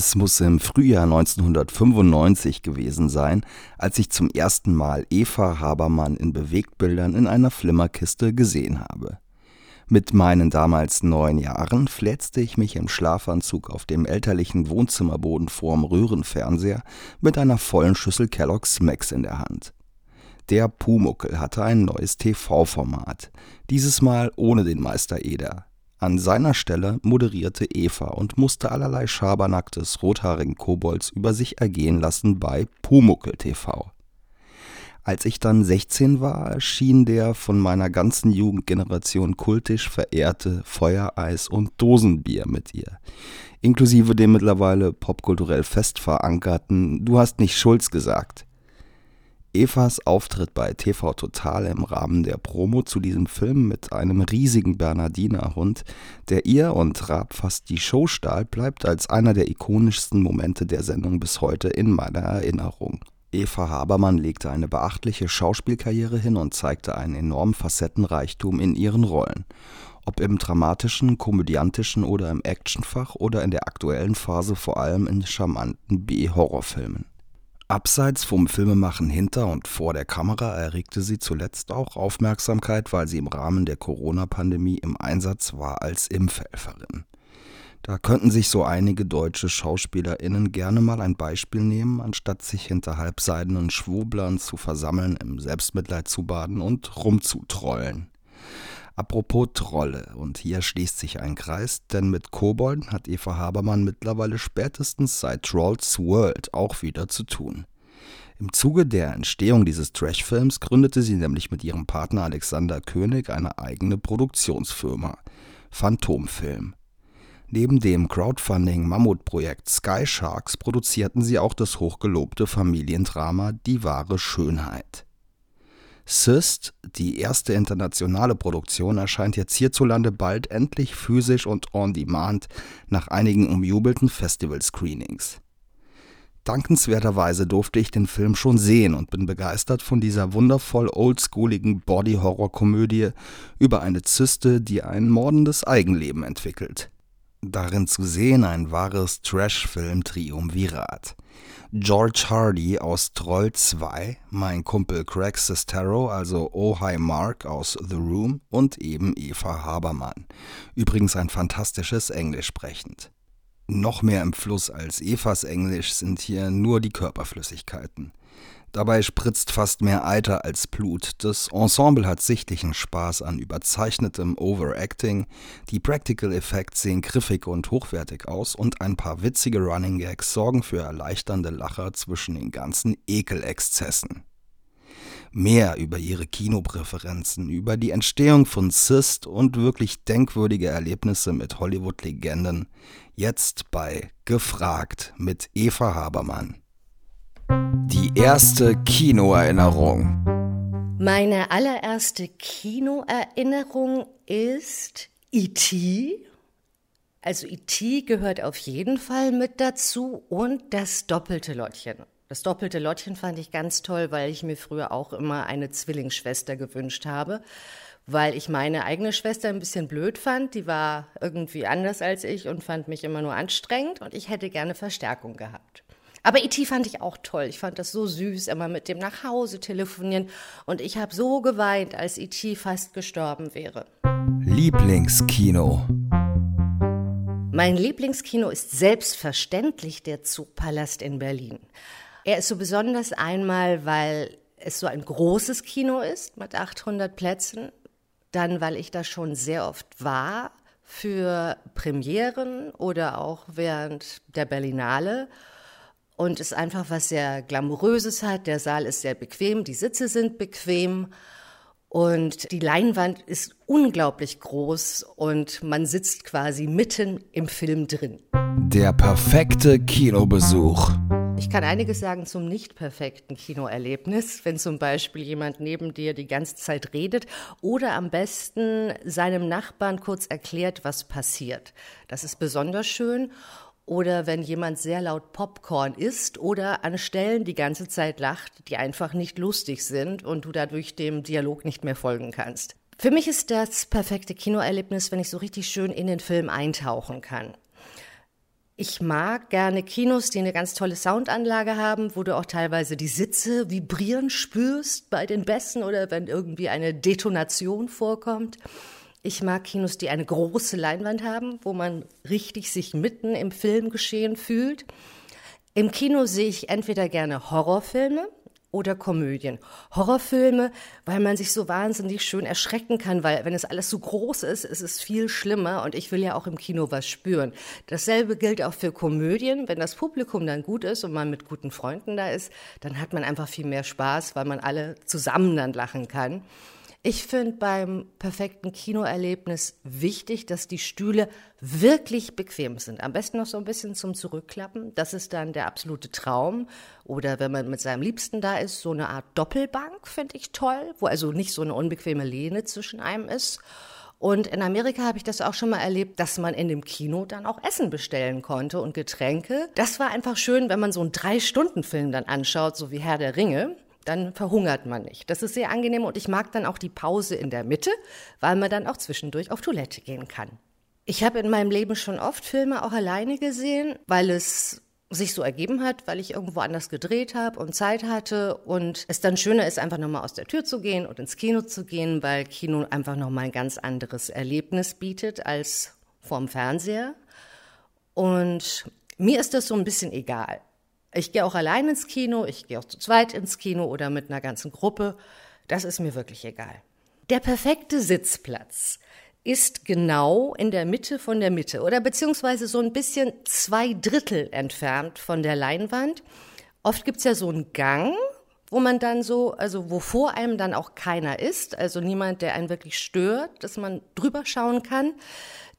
Es muss im Frühjahr 1995 gewesen sein, als ich zum ersten Mal Eva Habermann in Bewegtbildern in einer Flimmerkiste gesehen habe. Mit meinen damals neun Jahren flätzte ich mich im Schlafanzug auf dem elterlichen Wohnzimmerboden vorm Röhrenfernseher mit einer vollen Schüssel Kellogg's Smacks in der Hand. Der Pumuckel hatte ein neues TV-Format, dieses Mal ohne den Meister Eder. An seiner Stelle moderierte Eva und musste allerlei Schabernack des rothaarigen Kobolds über sich ergehen lassen bei Pumuckel TV. Als ich dann 16 war, erschien der von meiner ganzen Jugendgeneration kultisch verehrte Feuereis und Dosenbier mit ihr, inklusive dem mittlerweile popkulturell fest verankerten Du hast nicht Schulz gesagt. Evas Auftritt bei TV Total im Rahmen der Promo zu diesem Film mit einem riesigen Bernardinerhund, der ihr und Raab fast die Show stahl, bleibt als einer der ikonischsten Momente der Sendung bis heute in meiner Erinnerung. Eva Habermann legte eine beachtliche Schauspielkarriere hin und zeigte einen enormen Facettenreichtum in ihren Rollen. Ob im dramatischen, komödiantischen oder im Actionfach oder in der aktuellen Phase vor allem in charmanten B-Horrorfilmen. Abseits vom Filmemachen hinter und vor der Kamera erregte sie zuletzt auch Aufmerksamkeit, weil sie im Rahmen der Corona-Pandemie im Einsatz war als Impfhelferin. Da könnten sich so einige deutsche SchauspielerInnen gerne mal ein Beispiel nehmen, anstatt sich hinter halbseidenen Schwurblern zu versammeln, im Selbstmitleid zu baden und rumzutrollen. Apropos Trolle, und hier schließt sich ein Kreis, denn mit Kobolden hat Eva Habermann mittlerweile spätestens seit Trolls World auch wieder zu tun. Im Zuge der Entstehung dieses Trashfilms gründete sie nämlich mit ihrem Partner Alexander König eine eigene Produktionsfirma, Phantomfilm. Neben dem Crowdfunding-Mammutprojekt Sky Sharks produzierten sie auch das hochgelobte Familiendrama Die wahre Schönheit. Cyst, die erste internationale Produktion, erscheint jetzt hierzulande bald endlich physisch und on demand nach einigen umjubelten Festival-Screenings. Dankenswerterweise durfte ich den Film schon sehen und bin begeistert von dieser wundervoll oldschooligen Body-Horror-Komödie über eine Zyste, die ein mordendes Eigenleben entwickelt. Darin zu sehen ein wahres Trash-Film-Triumvirat. George Hardy aus Troll 2, mein Kumpel Craig Sestero, also Oh Mark aus The Room und eben Eva Habermann. Übrigens ein fantastisches Englisch sprechend. Noch mehr im Fluss als Evas Englisch sind hier nur die Körperflüssigkeiten. Dabei spritzt fast mehr Eiter als Blut. Das Ensemble hat sichtlichen Spaß an überzeichnetem Overacting. Die Practical Effects sehen griffig und hochwertig aus und ein paar witzige Running Gags sorgen für erleichternde Lacher zwischen den ganzen Ekelexzessen. Mehr über ihre Kinopräferenzen, über die Entstehung von Cyst und wirklich denkwürdige Erlebnisse mit Hollywood-Legenden jetzt bei Gefragt mit Eva Habermann. Die erste Kinoerinnerung. Meine allererste Kinoerinnerung ist E.T. Also E.T. gehört auf jeden Fall mit dazu und das doppelte Lottchen. Das doppelte Lottchen fand ich ganz toll, weil ich mir früher auch immer eine Zwillingsschwester gewünscht habe, weil ich meine eigene Schwester ein bisschen blöd fand. Die war irgendwie anders als ich und fand mich immer nur anstrengend und ich hätte gerne Verstärkung gehabt. Aber E.T. fand ich auch toll. Ich fand das so süß, immer mit dem nach Hause telefonieren. Und ich habe so geweint, als E.T. fast gestorben wäre. Lieblingskino. Mein Lieblingskino ist selbstverständlich der Zugpalast in Berlin. Er ist so besonders einmal, weil es so ein großes Kino ist mit 800 Plätzen. Dann, weil ich da schon sehr oft war für Premieren oder auch während der Berlinale und es einfach was sehr Glamouröses hat. Der Saal ist sehr bequem, die Sitze sind bequem und die Leinwand ist unglaublich groß und man sitzt quasi mitten im Film drin. Der perfekte Kinobesuch. Ich kann einiges sagen zum nicht perfekten Kinoerlebnis, wenn zum Beispiel jemand neben dir die ganze Zeit redet oder am besten seinem Nachbarn kurz erklärt, was passiert. Das ist besonders schön oder wenn jemand sehr laut Popcorn isst oder an Stellen die ganze Zeit lacht, die einfach nicht lustig sind und du dadurch dem Dialog nicht mehr folgen kannst. Für mich ist das perfekte Kinoerlebnis, wenn ich so richtig schön in den Film eintauchen kann. Ich mag gerne Kinos, die eine ganz tolle Soundanlage haben, wo du auch teilweise die Sitze vibrieren spürst bei den Bässen oder wenn irgendwie eine Detonation vorkommt. Ich mag Kinos, die eine große Leinwand haben, wo man richtig sich mitten im Filmgeschehen fühlt. Im Kino sehe ich entweder gerne Horrorfilme, oder Komödien. Horrorfilme, weil man sich so wahnsinnig schön erschrecken kann, weil wenn es alles so groß ist, ist es viel schlimmer und ich will ja auch im Kino was spüren. Dasselbe gilt auch für Komödien. Wenn das Publikum dann gut ist und man mit guten Freunden da ist, dann hat man einfach viel mehr Spaß, weil man alle zusammen dann lachen kann. Ich finde beim perfekten Kinoerlebnis wichtig, dass die Stühle wirklich bequem sind. Am besten noch so ein bisschen zum Zurückklappen. Das ist dann der absolute Traum. Oder wenn man mit seinem Liebsten da ist, so eine Art Doppelbank finde ich toll, wo also nicht so eine unbequeme Lehne zwischen einem ist. Und in Amerika habe ich das auch schon mal erlebt, dass man in dem Kino dann auch Essen bestellen konnte und Getränke. Das war einfach schön, wenn man so einen Drei-Stunden-Film dann anschaut, so wie Herr der Ringe dann verhungert man nicht. Das ist sehr angenehm und ich mag dann auch die Pause in der Mitte, weil man dann auch zwischendurch auf Toilette gehen kann. Ich habe in meinem Leben schon oft Filme auch alleine gesehen, weil es sich so ergeben hat, weil ich irgendwo anders gedreht habe und Zeit hatte und es dann schöner ist, einfach nochmal aus der Tür zu gehen und ins Kino zu gehen, weil Kino einfach nochmal ein ganz anderes Erlebnis bietet als vorm Fernseher. Und mir ist das so ein bisschen egal. Ich gehe auch allein ins Kino, ich gehe auch zu zweit ins Kino oder mit einer ganzen Gruppe. Das ist mir wirklich egal. Der perfekte Sitzplatz ist genau in der Mitte von der Mitte oder beziehungsweise so ein bisschen zwei Drittel entfernt von der Leinwand. Oft gibt's ja so einen Gang, wo man dann so, also wo vor einem dann auch keiner ist, also niemand, der einen wirklich stört, dass man drüber schauen kann.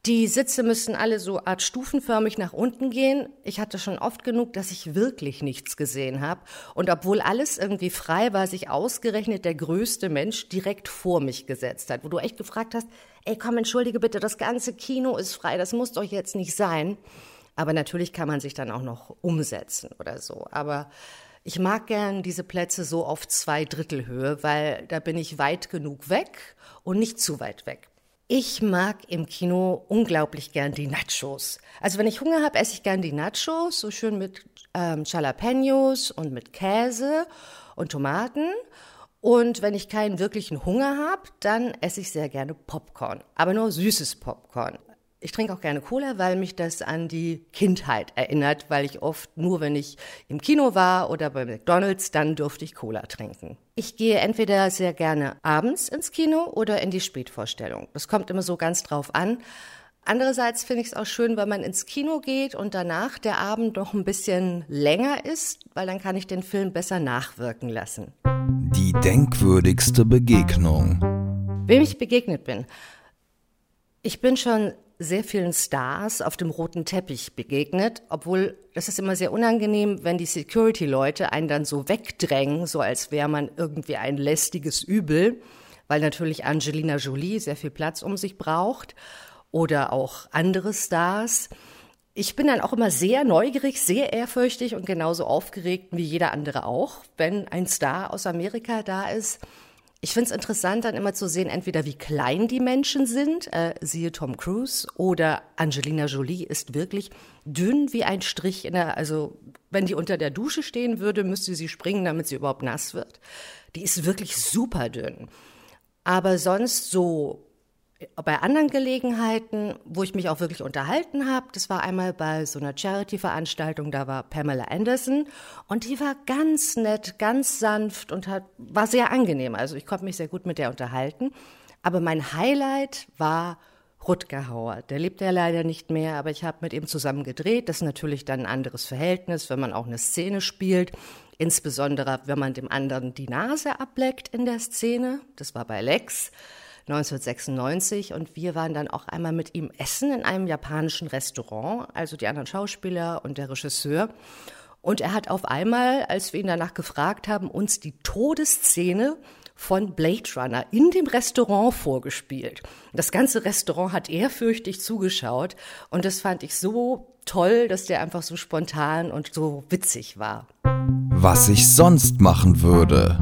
Die Sitze müssen alle so art stufenförmig nach unten gehen. Ich hatte schon oft genug, dass ich wirklich nichts gesehen habe. Und obwohl alles irgendwie frei war, sich ausgerechnet der größte Mensch direkt vor mich gesetzt hat, wo du echt gefragt hast, ey komm, entschuldige bitte, das ganze Kino ist frei, das muss doch jetzt nicht sein. Aber natürlich kann man sich dann auch noch umsetzen oder so. Aber ich mag gern diese Plätze so auf zwei Drittel Höhe, weil da bin ich weit genug weg und nicht zu weit weg. Ich mag im Kino unglaublich gern die Nachos. Also wenn ich Hunger habe, esse ich gern die Nachos, so schön mit ähm, Jalapenos und mit Käse und Tomaten. Und wenn ich keinen wirklichen Hunger habe, dann esse ich sehr gerne Popcorn, aber nur süßes Popcorn. Ich trinke auch gerne Cola, weil mich das an die Kindheit erinnert, weil ich oft nur, wenn ich im Kino war oder bei McDonald's, dann durfte ich Cola trinken. Ich gehe entweder sehr gerne abends ins Kino oder in die Spätvorstellung. Das kommt immer so ganz drauf an. Andererseits finde ich es auch schön, wenn man ins Kino geht und danach der Abend noch ein bisschen länger ist, weil dann kann ich den Film besser nachwirken lassen. Die denkwürdigste Begegnung. Wem ich begegnet bin. Ich bin schon sehr vielen Stars auf dem roten Teppich begegnet, obwohl das ist immer sehr unangenehm, wenn die Security-Leute einen dann so wegdrängen, so als wäre man irgendwie ein lästiges Übel, weil natürlich Angelina Jolie sehr viel Platz um sich braucht oder auch andere Stars. Ich bin dann auch immer sehr neugierig, sehr ehrfürchtig und genauso aufgeregt wie jeder andere auch, wenn ein Star aus Amerika da ist. Ich finde es interessant, dann immer zu sehen, entweder wie klein die Menschen sind, äh, siehe Tom Cruise, oder Angelina Jolie ist wirklich dünn wie ein Strich in der, also wenn die unter der Dusche stehen würde, müsste sie springen, damit sie überhaupt nass wird. Die ist wirklich super dünn. Aber sonst so bei anderen Gelegenheiten, wo ich mich auch wirklich unterhalten habe, das war einmal bei so einer Charity-Veranstaltung, da war Pamela Anderson und die war ganz nett, ganz sanft und hat, war sehr angenehm. Also ich konnte mich sehr gut mit der unterhalten. Aber mein Highlight war Rutger Hauer. Der lebt ja leider nicht mehr, aber ich habe mit ihm zusammen gedreht. Das ist natürlich dann ein anderes Verhältnis, wenn man auch eine Szene spielt. Insbesondere, wenn man dem anderen die Nase ableckt in der Szene. Das war bei Lex. 1996 und wir waren dann auch einmal mit ihm essen in einem japanischen Restaurant, also die anderen Schauspieler und der Regisseur. Und er hat auf einmal, als wir ihn danach gefragt haben, uns die Todesszene von Blade Runner in dem Restaurant vorgespielt. Das ganze Restaurant hat ehrfürchtig zugeschaut und das fand ich so toll, dass der einfach so spontan und so witzig war. Was ich sonst machen würde.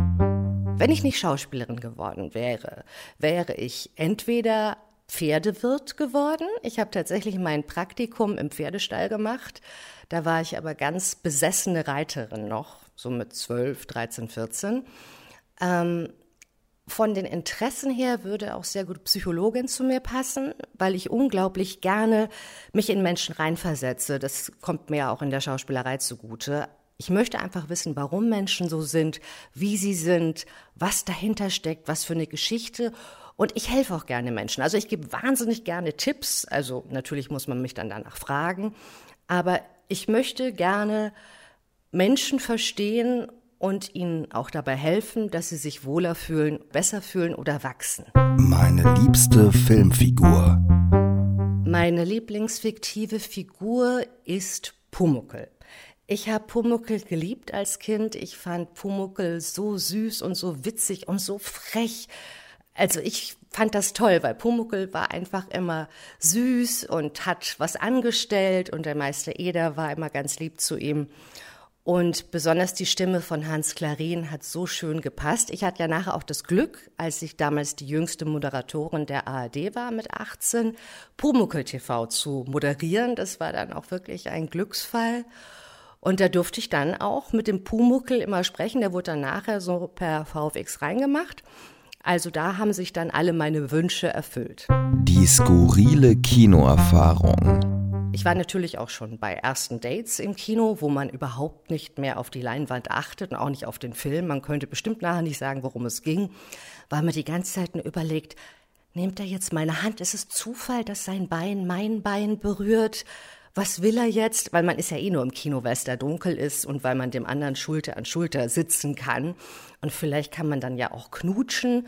Wenn ich nicht Schauspielerin geworden wäre, wäre ich entweder Pferdewirt geworden. Ich habe tatsächlich mein Praktikum im Pferdestall gemacht. Da war ich aber ganz besessene Reiterin noch, so mit 12, 13, 14. Ähm, von den Interessen her würde auch sehr gut Psychologin zu mir passen, weil ich unglaublich gerne mich in Menschen reinversetze. Das kommt mir auch in der Schauspielerei zugute. Ich möchte einfach wissen, warum Menschen so sind, wie sie sind, was dahinter steckt, was für eine Geschichte. Und ich helfe auch gerne Menschen. Also ich gebe wahnsinnig gerne Tipps. Also natürlich muss man mich dann danach fragen. Aber ich möchte gerne Menschen verstehen und ihnen auch dabei helfen, dass sie sich wohler fühlen, besser fühlen oder wachsen. Meine liebste Filmfigur. Meine lieblingsfiktive Figur ist Pumuckel. Ich habe Pumuckel geliebt als Kind. Ich fand Pumuckel so süß und so witzig und so frech. Also ich fand das toll, weil Pumuckel war einfach immer süß und hat was angestellt und der Meister Eder war immer ganz lieb zu ihm. Und besonders die Stimme von Hans Klarin hat so schön gepasst. Ich hatte ja nachher auch das Glück, als ich damals die jüngste Moderatorin der ARD war mit 18, Pumuckel TV zu moderieren. Das war dann auch wirklich ein Glücksfall. Und da durfte ich dann auch mit dem Pumuckel immer sprechen. Der wurde dann nachher so per VFX reingemacht. Also da haben sich dann alle meine Wünsche erfüllt. Die skurrile Kinoerfahrung. Ich war natürlich auch schon bei ersten Dates im Kino, wo man überhaupt nicht mehr auf die Leinwand achtet und auch nicht auf den Film. Man könnte bestimmt nachher nicht sagen, worum es ging, weil man die ganze Zeit nur überlegt, nimmt er jetzt meine Hand? Ist es Zufall, dass sein Bein mein Bein berührt? Was will er jetzt? Weil man ist ja eh nur im Kino, weil es da dunkel ist und weil man dem anderen Schulter an Schulter sitzen kann. Und vielleicht kann man dann ja auch knutschen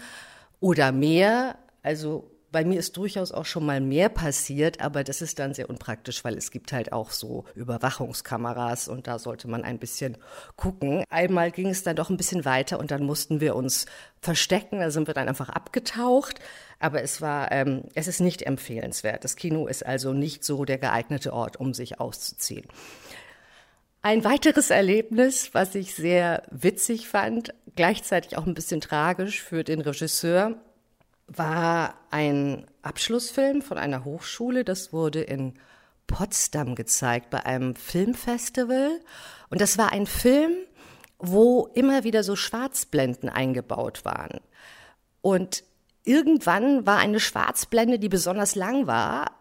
oder mehr. Also bei mir ist durchaus auch schon mal mehr passiert, aber das ist dann sehr unpraktisch, weil es gibt halt auch so Überwachungskameras und da sollte man ein bisschen gucken. Einmal ging es dann doch ein bisschen weiter und dann mussten wir uns verstecken, da sind wir dann einfach abgetaucht. Aber es war, ähm, es ist nicht empfehlenswert. Das Kino ist also nicht so der geeignete Ort, um sich auszuziehen. Ein weiteres Erlebnis, was ich sehr witzig fand, gleichzeitig auch ein bisschen tragisch für den Regisseur, war ein Abschlussfilm von einer Hochschule. Das wurde in Potsdam gezeigt bei einem Filmfestival. Und das war ein Film, wo immer wieder so Schwarzblenden eingebaut waren. Und irgendwann war eine Schwarzblende, die besonders lang war,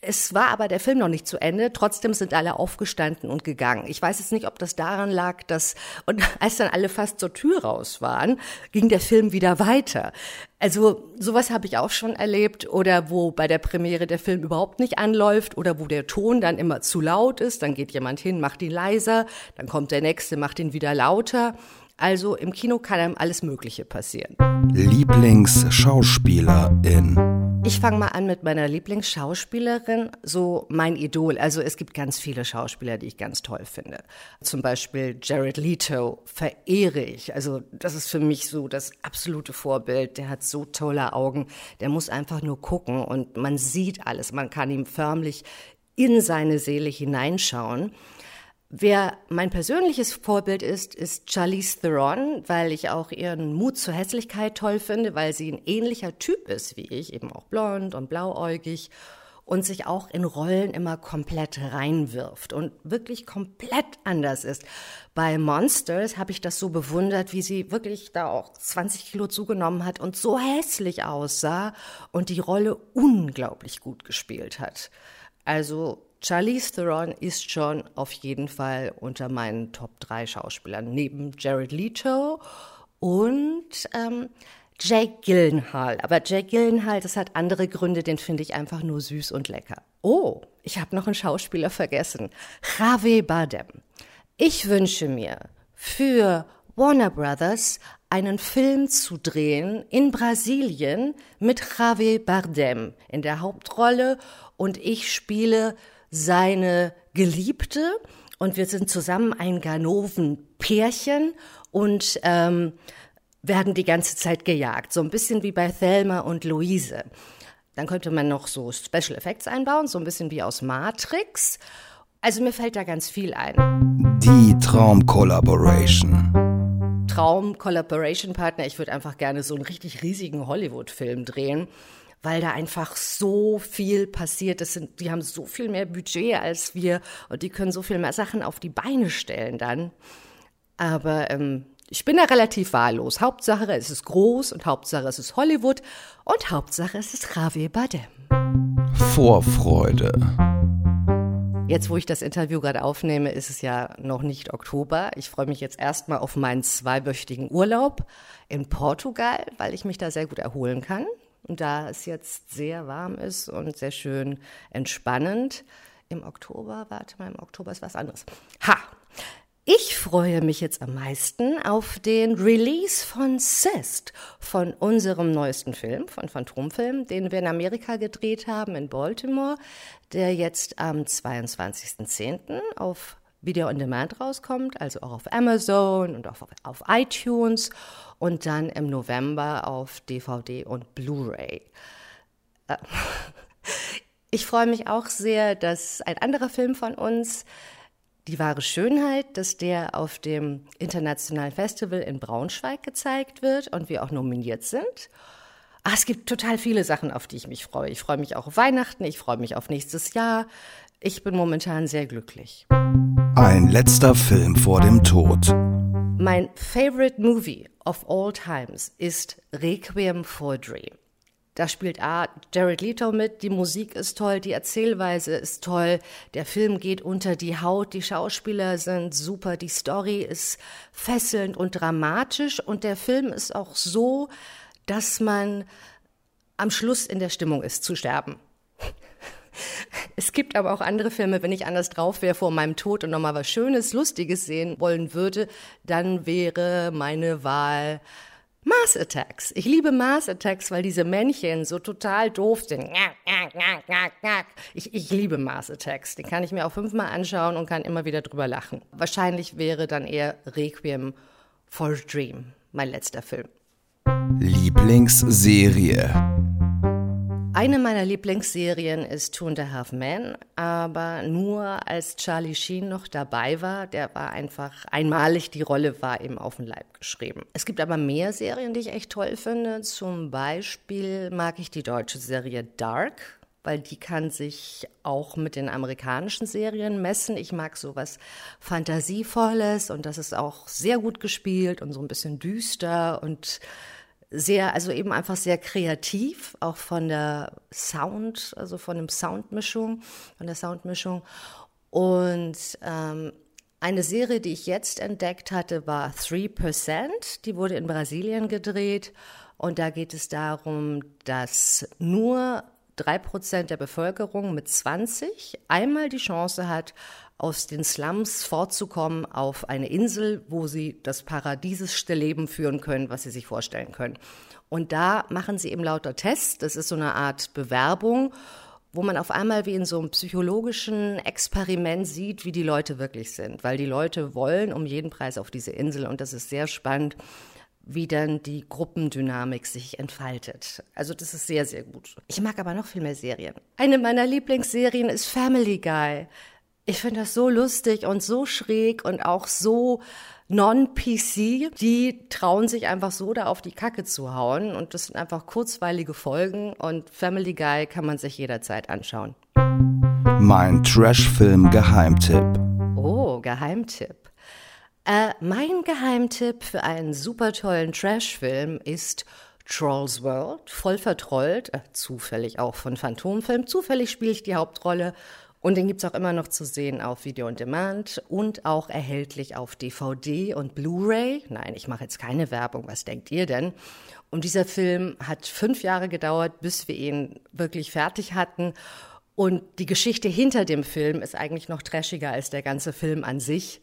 es war aber der Film noch nicht zu Ende. Trotzdem sind alle aufgestanden und gegangen. Ich weiß jetzt nicht, ob das daran lag, dass, und als dann alle fast zur Tür raus waren, ging der Film wieder weiter. Also, sowas habe ich auch schon erlebt. Oder wo bei der Premiere der Film überhaupt nicht anläuft oder wo der Ton dann immer zu laut ist. Dann geht jemand hin, macht ihn leiser. Dann kommt der nächste, macht ihn wieder lauter. Also im Kino kann einem alles Mögliche passieren. Lieblingsschauspielerin. Ich fange mal an mit meiner Lieblingsschauspielerin, so mein Idol. Also es gibt ganz viele Schauspieler, die ich ganz toll finde. Zum Beispiel Jared Leto verehre ich. Also das ist für mich so das absolute Vorbild. Der hat so tolle Augen. Der muss einfach nur gucken und man sieht alles. Man kann ihm förmlich in seine Seele hineinschauen. Wer mein persönliches Vorbild ist, ist Charlize Theron, weil ich auch ihren Mut zur Hässlichkeit toll finde, weil sie ein ähnlicher Typ ist wie ich, eben auch blond und blauäugig und sich auch in Rollen immer komplett reinwirft und wirklich komplett anders ist. Bei Monsters habe ich das so bewundert, wie sie wirklich da auch 20 Kilo zugenommen hat und so hässlich aussah und die Rolle unglaublich gut gespielt hat. Also Charlize Theron ist schon auf jeden Fall unter meinen Top 3 Schauspielern, neben Jared Leto und ähm, Jake Gyllenhaal. Aber Jake Gyllenhaal, das hat andere Gründe, den finde ich einfach nur süß und lecker. Oh, ich habe noch einen Schauspieler vergessen. Javier Bardem. Ich wünsche mir für Warner Brothers einen Film zu drehen in Brasilien mit Javier Bardem in der Hauptrolle und ich spiele seine Geliebte und wir sind zusammen ein Ganoven-Pärchen und ähm, werden die ganze Zeit gejagt. So ein bisschen wie bei Thelma und Luise. Dann könnte man noch so Special Effects einbauen, so ein bisschen wie aus Matrix. Also mir fällt da ganz viel ein. Die Traum-Collaboration. Traum-Collaboration-Partner. Ich würde einfach gerne so einen richtig riesigen Hollywood-Film drehen weil da einfach so viel passiert. Das sind, die haben so viel mehr Budget als wir und die können so viel mehr Sachen auf die Beine stellen dann. Aber ähm, ich bin da relativ wahllos. Hauptsache es ist groß und Hauptsache es ist Hollywood und Hauptsache es ist Javier Bardem. Vorfreude. Jetzt, wo ich das Interview gerade aufnehme, ist es ja noch nicht Oktober. Ich freue mich jetzt erstmal auf meinen zweiwöchigen Urlaub in Portugal, weil ich mich da sehr gut erholen kann. Und da es jetzt sehr warm ist und sehr schön entspannend. Im Oktober, warte mal, im Oktober ist was anderes. Ha! Ich freue mich jetzt am meisten auf den Release von Sist, von unserem neuesten Film, von Phantomfilm, den wir in Amerika gedreht haben, in Baltimore, der jetzt am 22.10. auf Video on Demand rauskommt, also auch auf Amazon und auch auf iTunes und dann im November auf DVD und Blu-ray. Äh, ich freue mich auch sehr, dass ein anderer Film von uns die wahre Schönheit, dass der auf dem Internationalen Festival in Braunschweig gezeigt wird und wir auch nominiert sind. Ach, es gibt total viele Sachen, auf die ich mich freue. Ich freue mich auch auf Weihnachten, ich freue mich auf nächstes Jahr. Ich bin momentan sehr glücklich. Ein letzter Film vor dem Tod. Mein favorite movie of all times ist Requiem for a Dream. Da spielt A. Jared Leto mit, die Musik ist toll, die Erzählweise ist toll, der Film geht unter die Haut, die Schauspieler sind super, die Story ist fesselnd und dramatisch und der Film ist auch so, dass man am Schluss in der Stimmung ist zu sterben. Es gibt aber auch andere Filme, wenn ich anders drauf wäre vor meinem Tod und nochmal was Schönes, Lustiges sehen wollen würde, dann wäre meine Wahl Mars Attacks. Ich liebe Mars Attacks, weil diese Männchen so total doof sind. Ich, ich liebe Mars Attacks. Den kann ich mir auch fünfmal anschauen und kann immer wieder drüber lachen. Wahrscheinlich wäre dann eher Requiem for a Dream mein letzter Film. Lieblingsserie. Eine meiner Lieblingsserien ist Two and a Half Men, aber nur als Charlie Sheen noch dabei war, der war einfach einmalig, die Rolle war ihm auf den Leib geschrieben. Es gibt aber mehr Serien, die ich echt toll finde. Zum Beispiel mag ich die deutsche Serie Dark, weil die kann sich auch mit den amerikanischen Serien messen. Ich mag sowas Fantasievolles und das ist auch sehr gut gespielt und so ein bisschen düster und sehr, also eben einfach sehr kreativ, auch von der Sound, also von dem Soundmischung, von der Soundmischung. Und ähm, eine Serie, die ich jetzt entdeckt hatte, war 3%. Die wurde in Brasilien gedreht. Und da geht es darum, dass nur 3% der Bevölkerung mit 20 einmal die Chance hat, aus den Slums fortzukommen auf eine Insel, wo sie das paradiesischste Leben führen können, was sie sich vorstellen können. Und da machen sie eben lauter Tests. Das ist so eine Art Bewerbung, wo man auf einmal wie in so einem psychologischen Experiment sieht, wie die Leute wirklich sind. Weil die Leute wollen um jeden Preis auf diese Insel. Und das ist sehr spannend, wie dann die Gruppendynamik sich entfaltet. Also das ist sehr, sehr gut. Ich mag aber noch viel mehr Serien. Eine meiner Lieblingsserien ist Family Guy. Ich finde das so lustig und so schräg und auch so non-PC. Die trauen sich einfach so da auf die Kacke zu hauen und das sind einfach kurzweilige Folgen und Family Guy kann man sich jederzeit anschauen. Mein Trash-Film-Geheimtipp. Oh, Geheimtipp. Äh, mein Geheimtipp für einen super tollen Trash-Film ist Trolls World, voll vertrollt, äh, zufällig auch von Phantomfilm. Zufällig spiele ich die Hauptrolle und den gibt es auch immer noch zu sehen auf Video on Demand und auch erhältlich auf DVD und Blu-ray. Nein, ich mache jetzt keine Werbung. Was denkt ihr denn? Und dieser Film hat fünf Jahre gedauert, bis wir ihn wirklich fertig hatten. Und die Geschichte hinter dem Film ist eigentlich noch trashiger als der ganze Film an sich.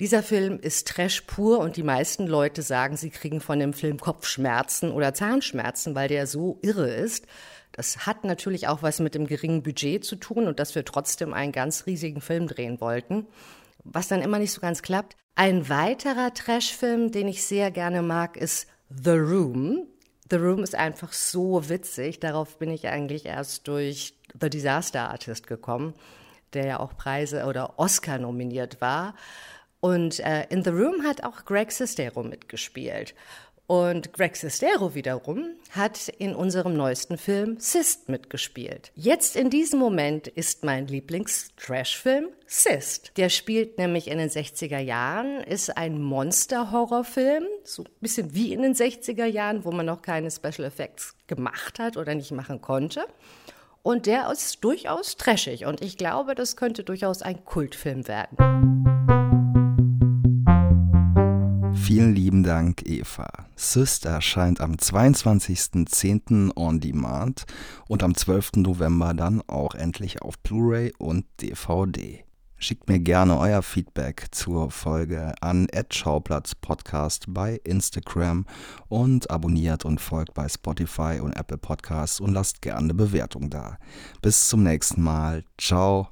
Dieser Film ist Trash pur und die meisten Leute sagen, sie kriegen von dem Film Kopfschmerzen oder Zahnschmerzen, weil der so irre ist. Das hat natürlich auch was mit dem geringen Budget zu tun und dass wir trotzdem einen ganz riesigen Film drehen wollten, was dann immer nicht so ganz klappt. Ein weiterer Trashfilm, den ich sehr gerne mag, ist The Room. The Room ist einfach so witzig. Darauf bin ich eigentlich erst durch The Disaster Artist gekommen, der ja auch Preise oder Oscar nominiert war. Und äh, in The Room hat auch Greg Sestero mitgespielt. Und Greg Sestero wiederum hat in unserem neuesten Film Sist mitgespielt. Jetzt in diesem Moment ist mein Lieblings-Trash-Film Sist. Der spielt nämlich in den 60er Jahren, ist ein Monster-Horrorfilm, so ein bisschen wie in den 60er Jahren, wo man noch keine Special Effects gemacht hat oder nicht machen konnte. Und der ist durchaus trashig und ich glaube, das könnte durchaus ein Kultfilm werden. Vielen lieben Dank, Eva. Syst erscheint am 22.10. on Demand und am 12. November dann auch endlich auf Blu-ray und DVD. Schickt mir gerne euer Feedback zur Folge an Schauplatz bei Instagram und abonniert und folgt bei Spotify und Apple Podcasts und lasst gerne eine Bewertung da. Bis zum nächsten Mal. Ciao.